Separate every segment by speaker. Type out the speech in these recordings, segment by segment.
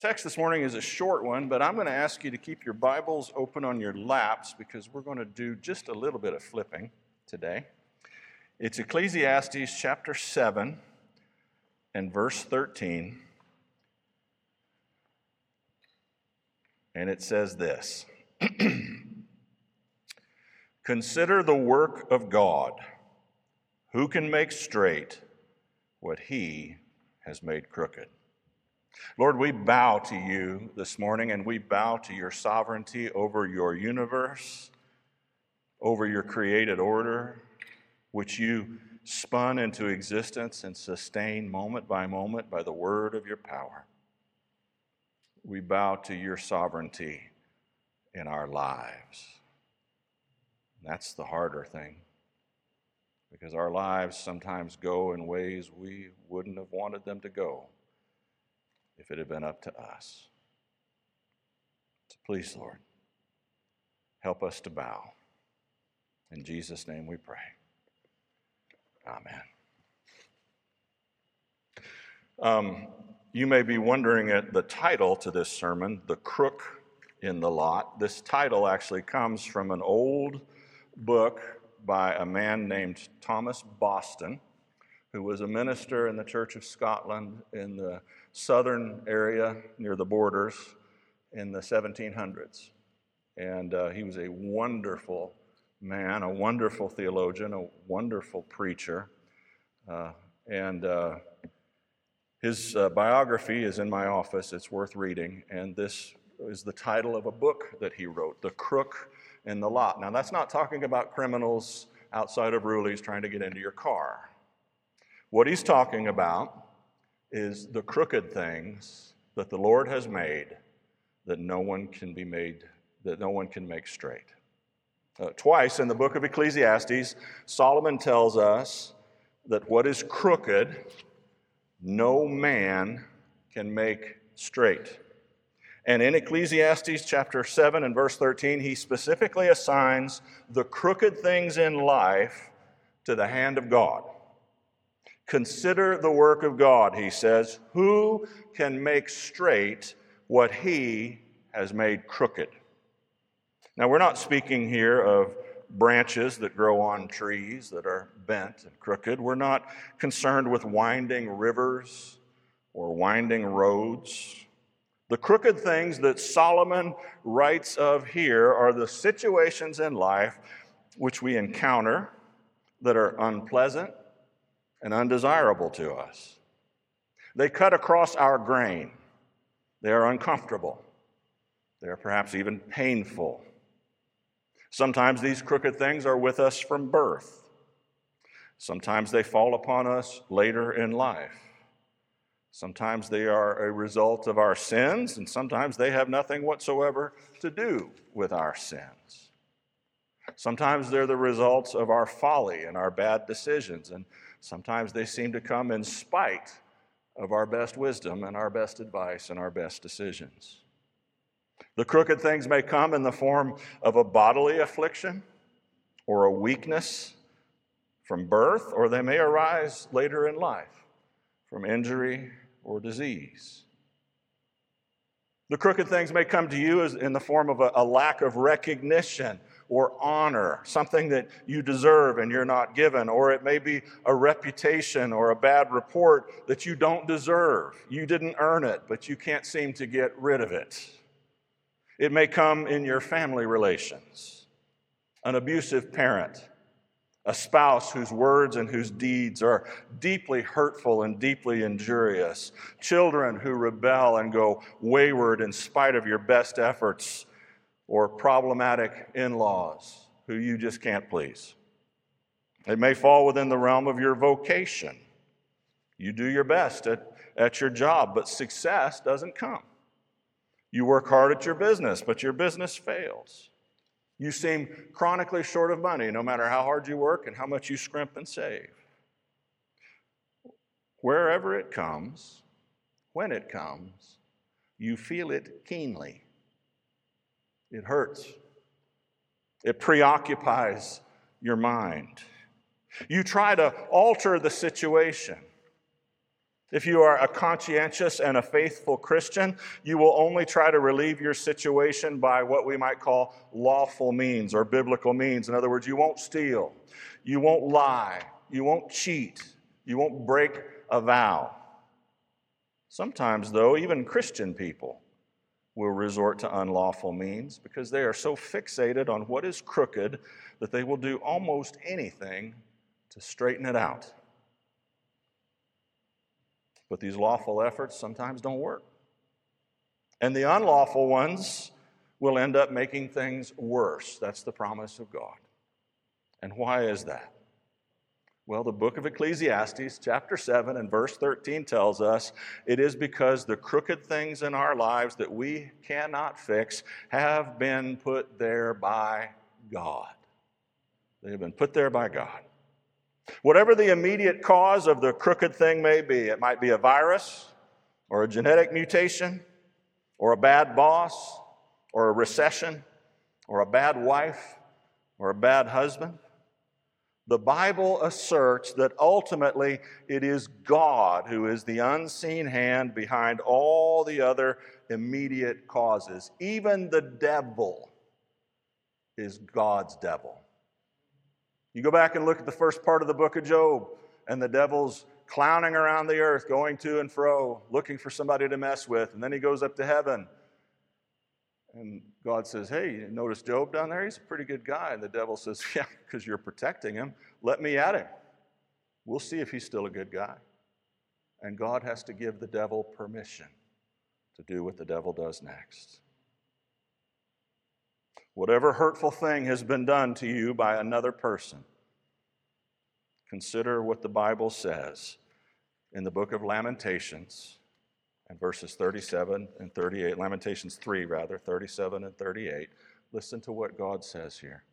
Speaker 1: Text this morning is a short one, but I'm going to ask you to keep your Bibles open on your laps because we're going to do just a little bit of flipping today. It's Ecclesiastes chapter 7 and verse 13. And it says this Consider the work of God. Who can make straight what he has made crooked? Lord, we bow to you this morning and we bow to your sovereignty over your universe, over your created order, which you spun into existence and sustained moment by moment by the word of your power. We bow to your sovereignty in our lives. That's the harder thing because our lives sometimes go in ways we wouldn't have wanted them to go if it had been up to us. So please, Lord, help us to bow. In Jesus' name we pray. Amen. Um, you may be wondering at the title to this sermon, The Crook in the Lot. This title actually comes from an old book by a man named Thomas Boston, who was a minister in the Church of Scotland in the southern area near the borders in the 1700s. And uh, he was a wonderful man, a wonderful theologian, a wonderful preacher. Uh, and uh, his uh, biography is in my office. It's worth reading. And this is the title of a book that he wrote, The Crook in the Lot. Now, that's not talking about criminals outside of Ruley's trying to get into your car. What he's talking about is the crooked things that the Lord has made that no one can be made, that no one can make straight. Uh, twice in the book of Ecclesiastes, Solomon tells us that what is crooked, no man can make straight. And in Ecclesiastes chapter 7 and verse 13, he specifically assigns the crooked things in life to the hand of God. Consider the work of God, he says. Who can make straight what he has made crooked? Now, we're not speaking here of branches that grow on trees that are bent and crooked. We're not concerned with winding rivers or winding roads. The crooked things that Solomon writes of here are the situations in life which we encounter that are unpleasant and undesirable to us. They cut across our grain. They are uncomfortable. They are perhaps even painful. Sometimes these crooked things are with us from birth. Sometimes they fall upon us later in life. Sometimes they are a result of our sins, and sometimes they have nothing whatsoever to do with our sins. Sometimes they're the results of our folly and our bad decisions, and Sometimes they seem to come in spite of our best wisdom and our best advice and our best decisions. The crooked things may come in the form of a bodily affliction or a weakness from birth, or they may arise later in life from injury or disease. The crooked things may come to you in the form of a, lack of recognition or honor, something that you deserve and you're not given, or it may be a reputation or a bad report that you don't deserve. You didn't earn it, but you can't seem to get rid of it. It may come in your family relations, an abusive parent, a spouse whose words and whose deeds are deeply hurtful and deeply injurious, children who rebel and go wayward in spite of your best efforts or problematic in laws who you just can't please. It may fall within the realm of your vocation. You do your best at, at your job, but success doesn't come. You work hard at your business, but your business fails. You seem chronically short of money no matter how hard you work and how much you scrimp and save. Wherever it comes, when it comes, you feel it keenly. It hurts. It preoccupies your mind. You try to alter the situation. If you are a conscientious and a faithful Christian, you will only try to relieve your situation by what we might call lawful means or biblical means. In other words, you won't steal, you won't lie, you won't cheat, you won't break a vow. Sometimes, though, even Christian people will resort to unlawful means because they are so fixated on what is crooked that they will do almost anything to straighten it out. But these lawful efforts sometimes don't work. And the unlawful ones will end up making things worse. That's the promise of God. And why is that? Well, the book of Ecclesiastes, chapter 7 and verse 13 tells us it is because the crooked things in our lives that we cannot fix have been put there by God. They have been put there by God. Whatever the immediate cause of the crooked thing may be, it might be a virus or a genetic mutation or a bad boss or a recession or a bad wife or a bad husband. The Bible asserts that ultimately it is God who is the unseen hand behind all the other immediate causes. Even the devil is God's devil. You go back and look at the first part of the book of Job, and the devil's clowning around the earth, going to and fro, looking for somebody to mess with. And then he goes up to heaven. And God says, Hey, notice Job down there? He's a pretty good guy. And the devil says, Yeah, because you're protecting him. Let me at him. We'll see if he's still a good guy. And God has to give the devil permission to do what the devil does next. Whatever hurtful thing has been done to you by another person, consider what the Bible says in the book of Lamentations and verses 37 and 38. Lamentations 3, rather, 37 and 38. Listen to what God says here.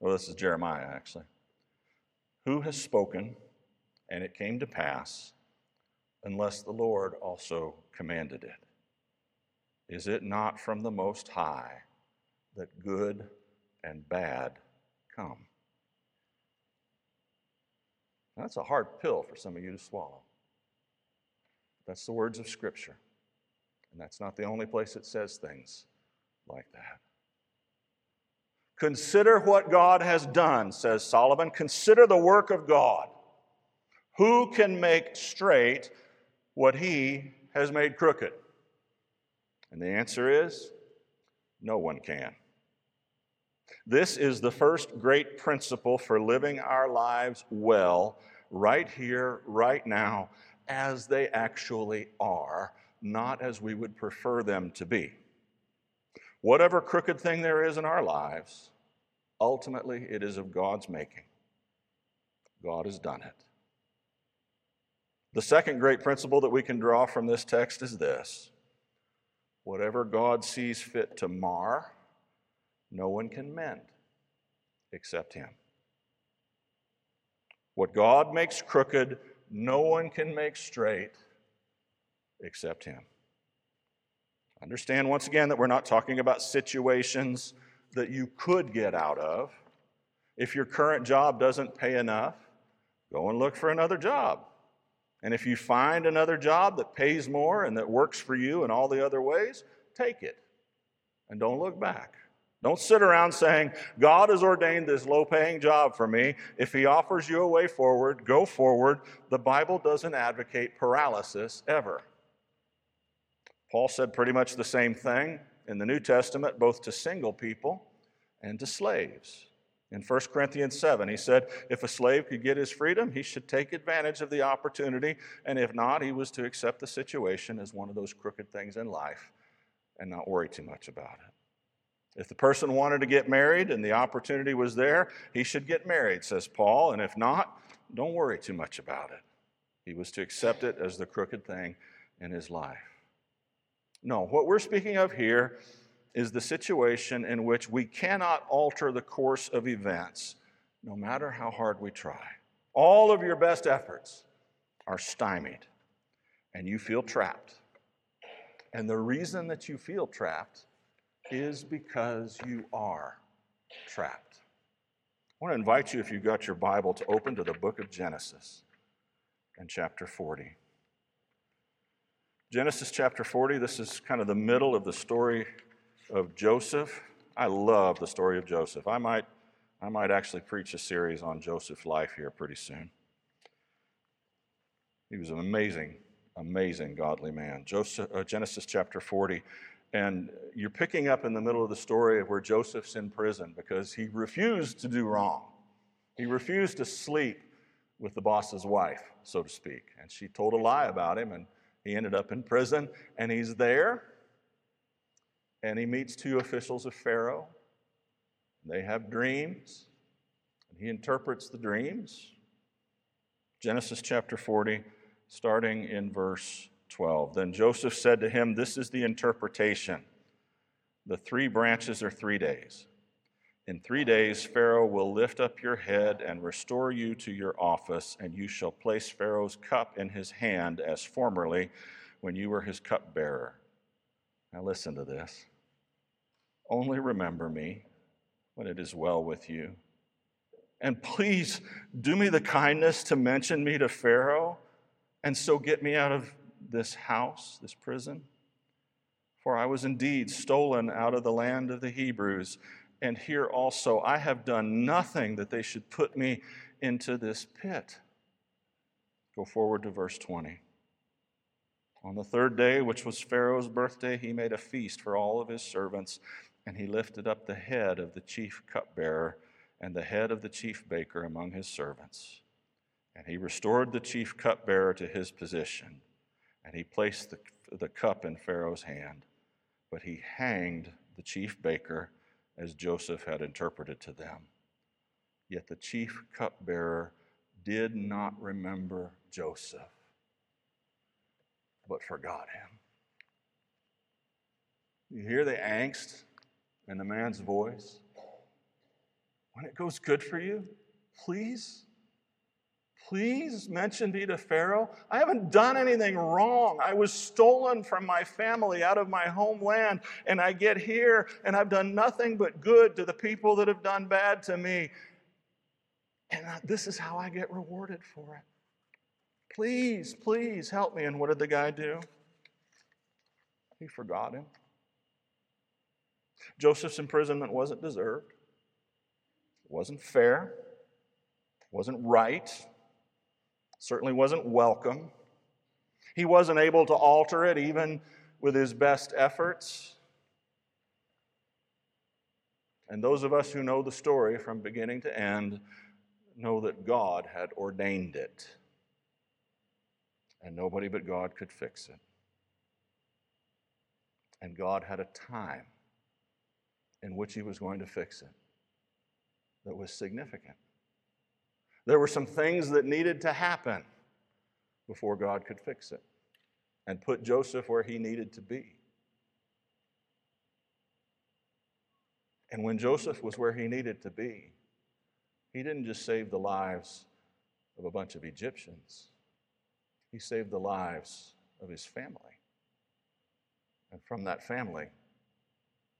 Speaker 1: Well, this is Jeremiah, actually. Who has spoken, and it came to pass, unless the Lord also commanded it? Is it not from the Most High? that good and bad come. that's a hard pill for some of you to swallow. That's the words of Scripture. And that's not the only place it says things like that. Consider what God has done, says Solomon. Consider the work of God. Who can make straight what he has made crooked? And the answer is no one can. This is the first great principle for living our lives well, right here, right now, as they actually are, not as we would prefer them to be. Whatever crooked thing there is in our lives, ultimately it is of God's making. God has done it. The second great principle that we can draw from this text is this whatever God sees fit to mar, no one can mend except Him. What God makes crooked, no one can make straight except Him. Understand once again that we're not talking about situations that you could get out of. If your current job doesn't pay enough, go and look for another job. And if you find another job that pays more and that works for you in all the other ways, take it and don't look back. Don't sit around saying, God has ordained this low paying job for me. If He offers you a way forward, go forward. The Bible doesn't advocate paralysis ever. Paul said pretty much the same thing in the New Testament, both to single people and to slaves. In 1 Corinthians 7, he said, if a slave could get his freedom, he should take advantage of the opportunity, and if not, he was to accept the situation as one of those crooked things in life and not worry too much about it. If the person wanted to get married and the opportunity was there, he should get married, says Paul. And if not, don't worry too much about it. He was to accept it as the crooked thing in his life. No, what we're speaking of here is the situation in which we cannot alter the course of events, no matter how hard we try. All of your best efforts are stymied, and you feel trapped. And the reason that you feel trapped is because you are trapped. I want to invite you, if you've got your Bible, to open to the book of Genesis and chapter 40. Genesis chapter 40, this is kind of the middle of the story of Joseph. I love the story of Joseph. I might, I might actually preach a series on Joseph's life here pretty soon. He was an amazing, amazing godly man. Joseph, uh, Genesis chapter 40. And you're picking up in the middle of the story of where Joseph's in prison because he refused to do wrong. He refused to sleep with the boss's wife, so to speak. And she told a lie about him, and he ended up in prison, and he's there, and he meets two officials of Pharaoh. They have dreams, and he interprets the dreams. Genesis chapter 40, starting in verse 12. Then Joseph said to him, This is the interpretation. The three branches are three days. In three days, Pharaoh will lift up your head and restore you to your office, and you shall place Pharaoh's cup in his hand as formerly when you were his cupbearer. Now, listen to this. Only remember me when it is well with you. And please do me the kindness to mention me to Pharaoh, and so get me out of this house, this prison. For I was indeed stolen out of the land of the Hebrews and here also, I have done nothing that they should put me into this pit. Go forward to verse 20. On the third day, which was Pharaoh's birthday, he made a feast for all of his servants, and he lifted up the head of the chief cupbearer and the head of the chief baker among his servants. And he restored the chief cupbearer to his position, and he placed the, the cup in Pharaoh's hand. But he hanged the chief baker as Joseph had interpreted to them. Yet the chief cupbearer did not remember Joseph, but forgot him. You hear the angst in the man's voice? When it goes good for you, please Please mention me to Pharaoh. I haven't done anything wrong. I was stolen from my family out of my homeland, and I get here, and I've done nothing but good to the people that have done bad to me. And this is how I get rewarded for it. Please, please help me. And what did the guy do? He forgot him. Joseph's imprisonment wasn't deserved, it wasn't fair, it wasn't right certainly wasn't welcome. He wasn't able to alter it even with his best efforts. And those of us who know the story from beginning to end know that God had ordained it. And nobody but God could fix it. And God had a time in which He was going to fix it that was significant. There were some things that needed to happen before God could fix it and put Joseph where he needed to be. And when Joseph was where he needed to be, he didn't just save the lives of a bunch of Egyptians, he saved the lives of his family. And from that family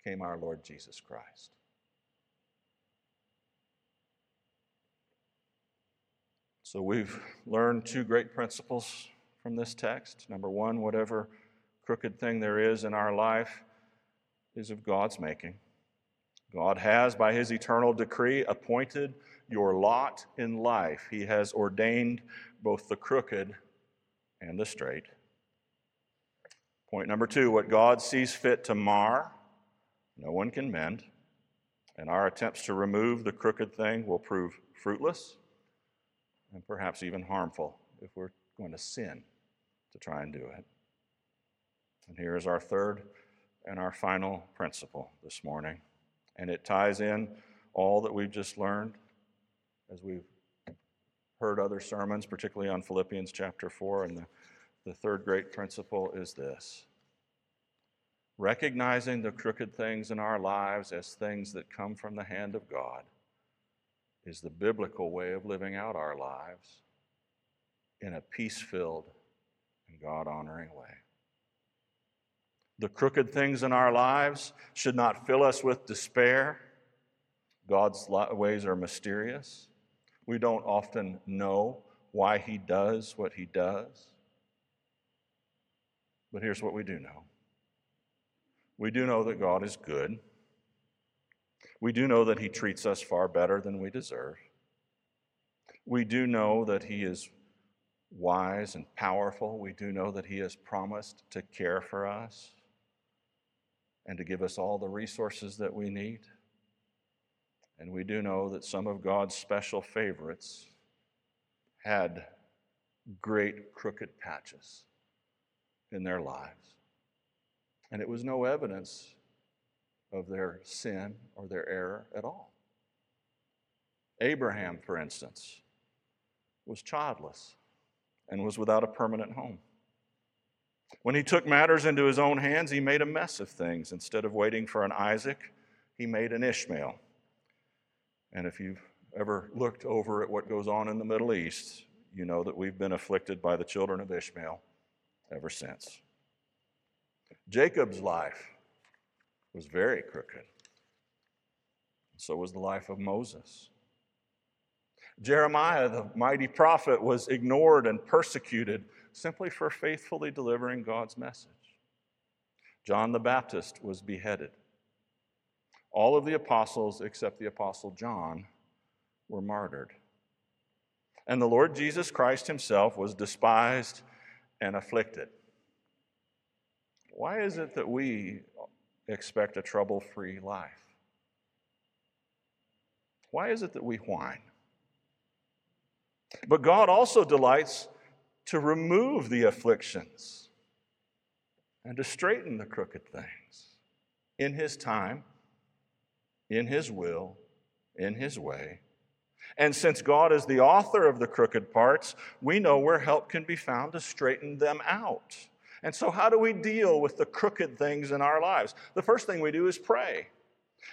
Speaker 1: came our Lord Jesus Christ. So we've learned two great principles from this text. Number one, whatever crooked thing there is in our life is of God's making. God has, by his eternal decree, appointed your lot in life. He has ordained both the crooked and the straight. Point number two what God sees fit to mar, no one can mend. And our attempts to remove the crooked thing will prove fruitless and perhaps even harmful if we're going to sin to try and do it. And here is our third and our final principle this morning. And it ties in all that we've just learned as we've heard other sermons, particularly on Philippians chapter 4. And the, the third great principle is this recognizing the crooked things in our lives as things that come from the hand of God is the biblical way of living out our lives in a peace filled and God honoring way. The crooked things in our lives should not fill us with despair. God's ways are mysterious. We don't often know why He does what He does. But here's what we do know we do know that God is good. We do know that He treats us far better than we deserve. We do know that He is wise and powerful. We do know that He has promised to care for us and to give us all the resources that we need. And we do know that some of God's special favorites had great crooked patches in their lives. And it was no evidence of their sin or their error at all. Abraham, for instance, was childless and was without a permanent home. When he took matters into his own hands, he made a mess of things. Instead of waiting for an Isaac, he made an Ishmael. And if you've ever looked over at what goes on in the Middle East, you know that we've been afflicted by the children of Ishmael ever since. Jacob's life was very crooked. So was the life of Moses. Jeremiah, the mighty prophet, was ignored and persecuted simply for faithfully delivering God's message. John the Baptist was beheaded. All of the apostles, except the apostle John, were martyred. And the Lord Jesus Christ himself was despised and afflicted. Why is it that we expect a trouble free life? Why is it that we whine? But God also delights to remove the afflictions and to straighten the crooked things in His time, in His will, in His way. And since God is the author of the crooked parts, we know where help can be found to straighten them out. And so, how do we deal with the crooked things in our lives? The first thing we do is pray.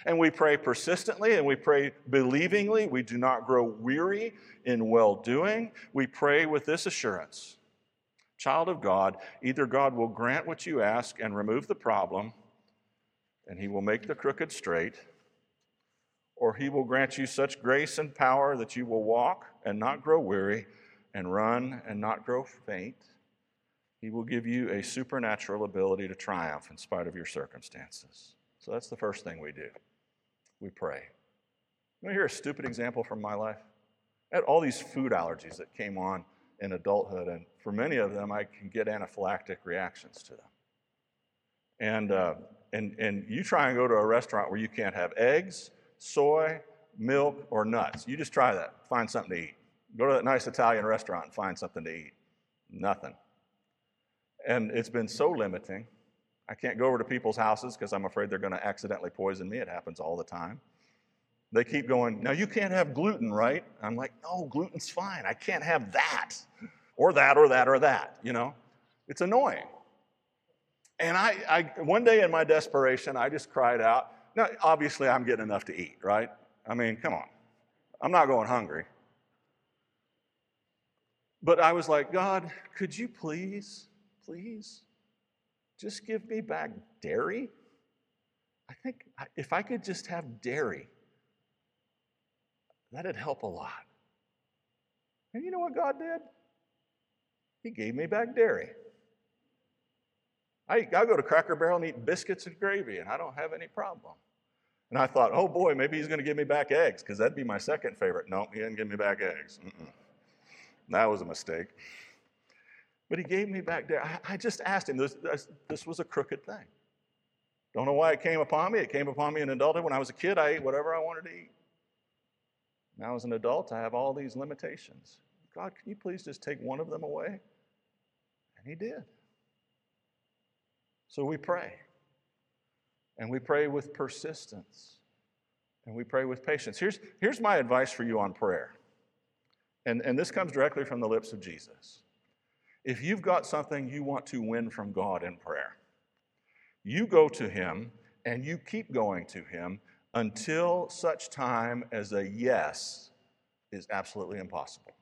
Speaker 1: And we pray persistently and we pray believingly. We do not grow weary in well doing. We pray with this assurance Child of God, either God will grant what you ask and remove the problem, and he will make the crooked straight, or he will grant you such grace and power that you will walk and not grow weary, and run and not grow faint. He will give you a supernatural ability to triumph in spite of your circumstances. So that's the first thing we do. We pray. You want to hear a stupid example from my life? I had all these food allergies that came on in adulthood, and for many of them, I can get anaphylactic reactions to them. And, uh, and, and you try and go to a restaurant where you can't have eggs, soy, milk, or nuts. You just try that. Find something to eat. Go to that nice Italian restaurant and find something to eat. Nothing. And it's been so limiting I can't go over to people's houses because I'm afraid they're going to accidentally poison me. It happens all the time. They keep going, now you can't have gluten, right? I'm like, no, gluten's fine. I can't have that, or that, or that, or that, you know? It's annoying. And I, I one day in my desperation, I just cried out. Now, obviously, I'm getting enough to eat, right? I mean, come on. I'm not going hungry. But I was like, God, could you please, please just give me back dairy? I think if I could just have dairy, that'd help a lot. And you know what God did? He gave me back dairy. I, I go to Cracker Barrel and eat biscuits and gravy, and I don't have any problem. And I thought, oh boy, maybe he's going to give me back eggs, because that'd be my second favorite. No, he didn't give me back eggs. Mm-mm. That was a mistake. But he gave me back there. I, I just asked him, this, this, was a crooked thing. Don't know why it came upon me. It came upon me in adulthood. When I was a kid, I ate whatever I wanted to eat. Now, as an adult, I have all these limitations. God, can you please just take one of them away? And he did. So we pray. And we pray with persistence. And we pray with patience. Here's, here's my advice for you on prayer. And, and this comes directly from the lips of Jesus. If you've got something you want to win from God in prayer, you go to Him and you keep going to Him until such time as a yes is absolutely impossible.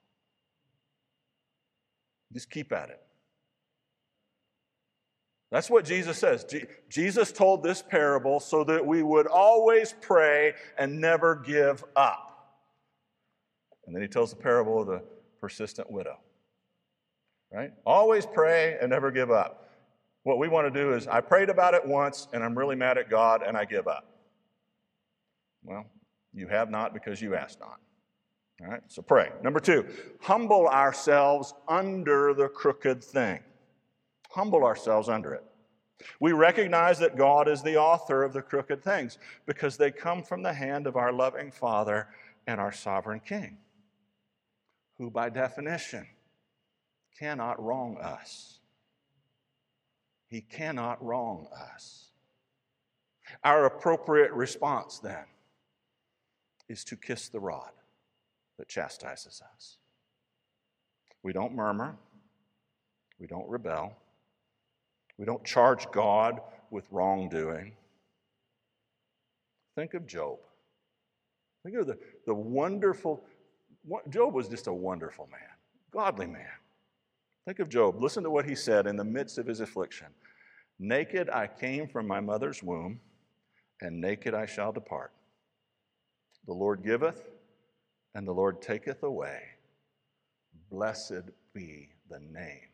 Speaker 1: Just keep at it. That's what Jesus says. Je- Jesus told this parable so that we would always pray and never give up. And then he tells the parable of the persistent widow right? Always pray and never give up. What we want to do is, I prayed about it once and I'm really mad at God and I give up. Well, you have not because you asked not. All right, so pray. Number two, humble ourselves under the crooked thing. Humble ourselves under it. We recognize that God is the author of the crooked things because they come from the hand of our loving Father and our sovereign King, who by definition cannot wrong us. He cannot wrong us. Our appropriate response then is to kiss the rod that chastises us. We don't murmur, we don't rebel, we don't charge God with wrongdoing. Think of Job. Think of the, the wonderful, Job was just a wonderful man, godly man. Think of Job. Listen to what he said in the midst of his affliction Naked I came from my mother's womb, and naked I shall depart. The Lord giveth, and the Lord taketh away. Blessed be the name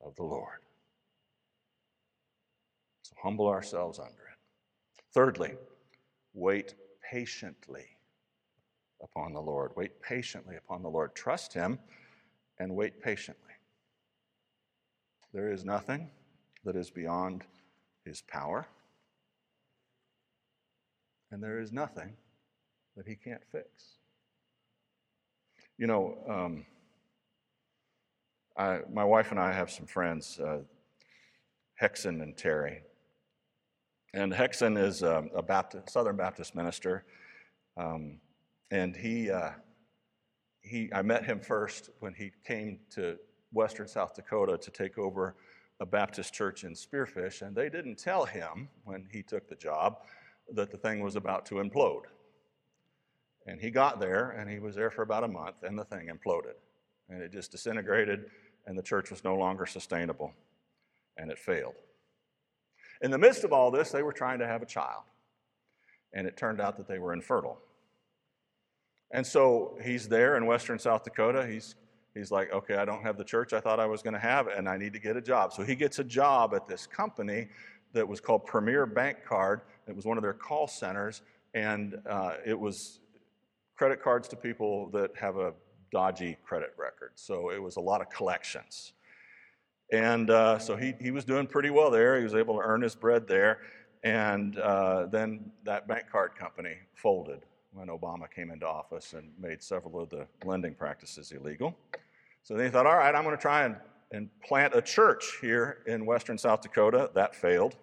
Speaker 1: of the Lord. So humble ourselves under it. Thirdly, wait patiently upon the Lord. Wait patiently upon the Lord. Trust Him and wait patiently. There is nothing that is beyond His power, and there is nothing that He can't fix. You know, um, I, my wife and I have some friends, uh, Hexon and Terry. And Hexon is um, a Baptist, Southern Baptist minister. Um, and he, uh, he, I met him first when he came to Western South Dakota to take over a Baptist church in Spearfish. And they didn't tell him when he took the job that the thing was about to implode. And he got there, and he was there for about a month, and the thing imploded. And it just disintegrated, and the church was no longer sustainable, and it failed. In the midst of all this, they were trying to have a child, and it turned out that they were infertile. And so he's there in western South Dakota. He's, he's like, okay, I don't have the church I thought I was going to have, and I need to get a job. So he gets a job at this company that was called Premier Bank Card. It was one of their call centers, and uh, it was credit cards to people that have a dodgy credit record. So it was a lot of collections. And uh, so he, he was doing pretty well there. He was able to earn his bread there. And uh, then that bank card company folded when Obama came into office and made several of the lending practices illegal. So they thought, all right, I'm going to try and, and plant a church here in western South Dakota. That failed.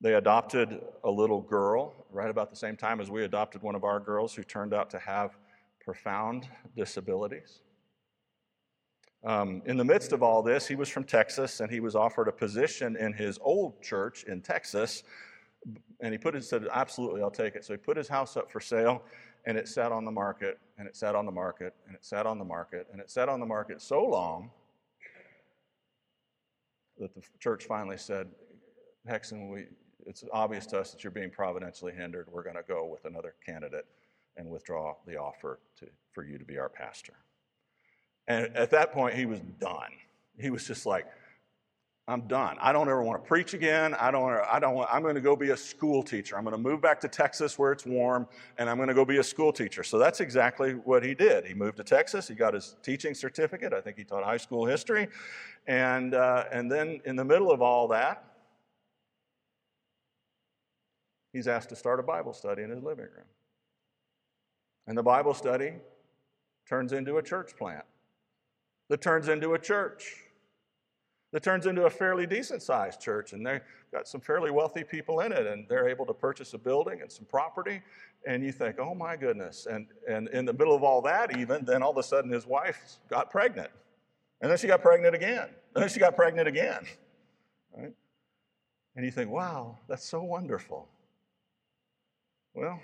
Speaker 1: They adopted a little girl right about the same time as we adopted one of our girls who turned out to have profound disabilities. Um, in the midst of all this, he was from Texas and he was offered a position in his old church in Texas. And he put it, said, Absolutely, I'll take it. So he put his house up for sale and it sat on the market and it sat on the market and it sat on the market and it sat on the market so long that the church finally said, Hexon, we, it's obvious to us that you're being providentially hindered. We're going to go with another candidate and withdraw the offer to, for you to be our pastor. And at that point, he was done. He was just like, I'm done. I don't ever want to preach again. I don't, I don't want, I'm going to go be a school teacher. I'm going to move back to Texas where it's warm and I'm going to go be a school teacher. So that's exactly what he did. He moved to Texas. He got his teaching certificate. I think he taught high school history. And, uh, and then in the middle of all that, he's asked to start a Bible study in his living room. And the Bible study turns into a church plant that turns into a church that turns into a fairly decent sized church. And they've got some fairly wealthy people in it, and they're able to purchase a building and some property. And you think, oh my goodness. And, and in the middle of all that, even, then all of a sudden his wife got pregnant. And then she got pregnant again. And then she got pregnant again. Right? And you think, wow, that's so wonderful. Well,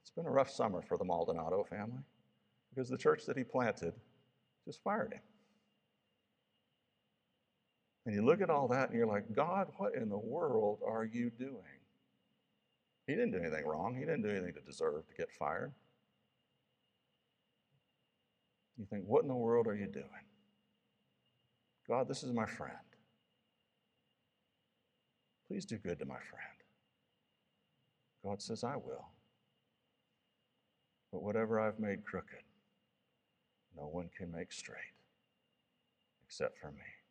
Speaker 1: it's been a rough summer for the Maldonado family because the church that he planted just fired him. And you look at all that and you're like, God, what in the world are you doing? He didn't do anything wrong. He didn't do anything to deserve to get fired. You think, what in the world are you doing? God, this is my friend. Please do good to my friend. God says, I will. But whatever I've made crooked, no one can make straight except for me.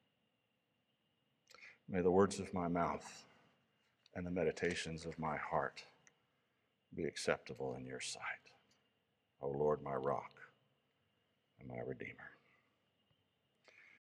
Speaker 1: May the words of my mouth and the meditations of my heart be acceptable in your sight. O Lord, my rock and my redeemer.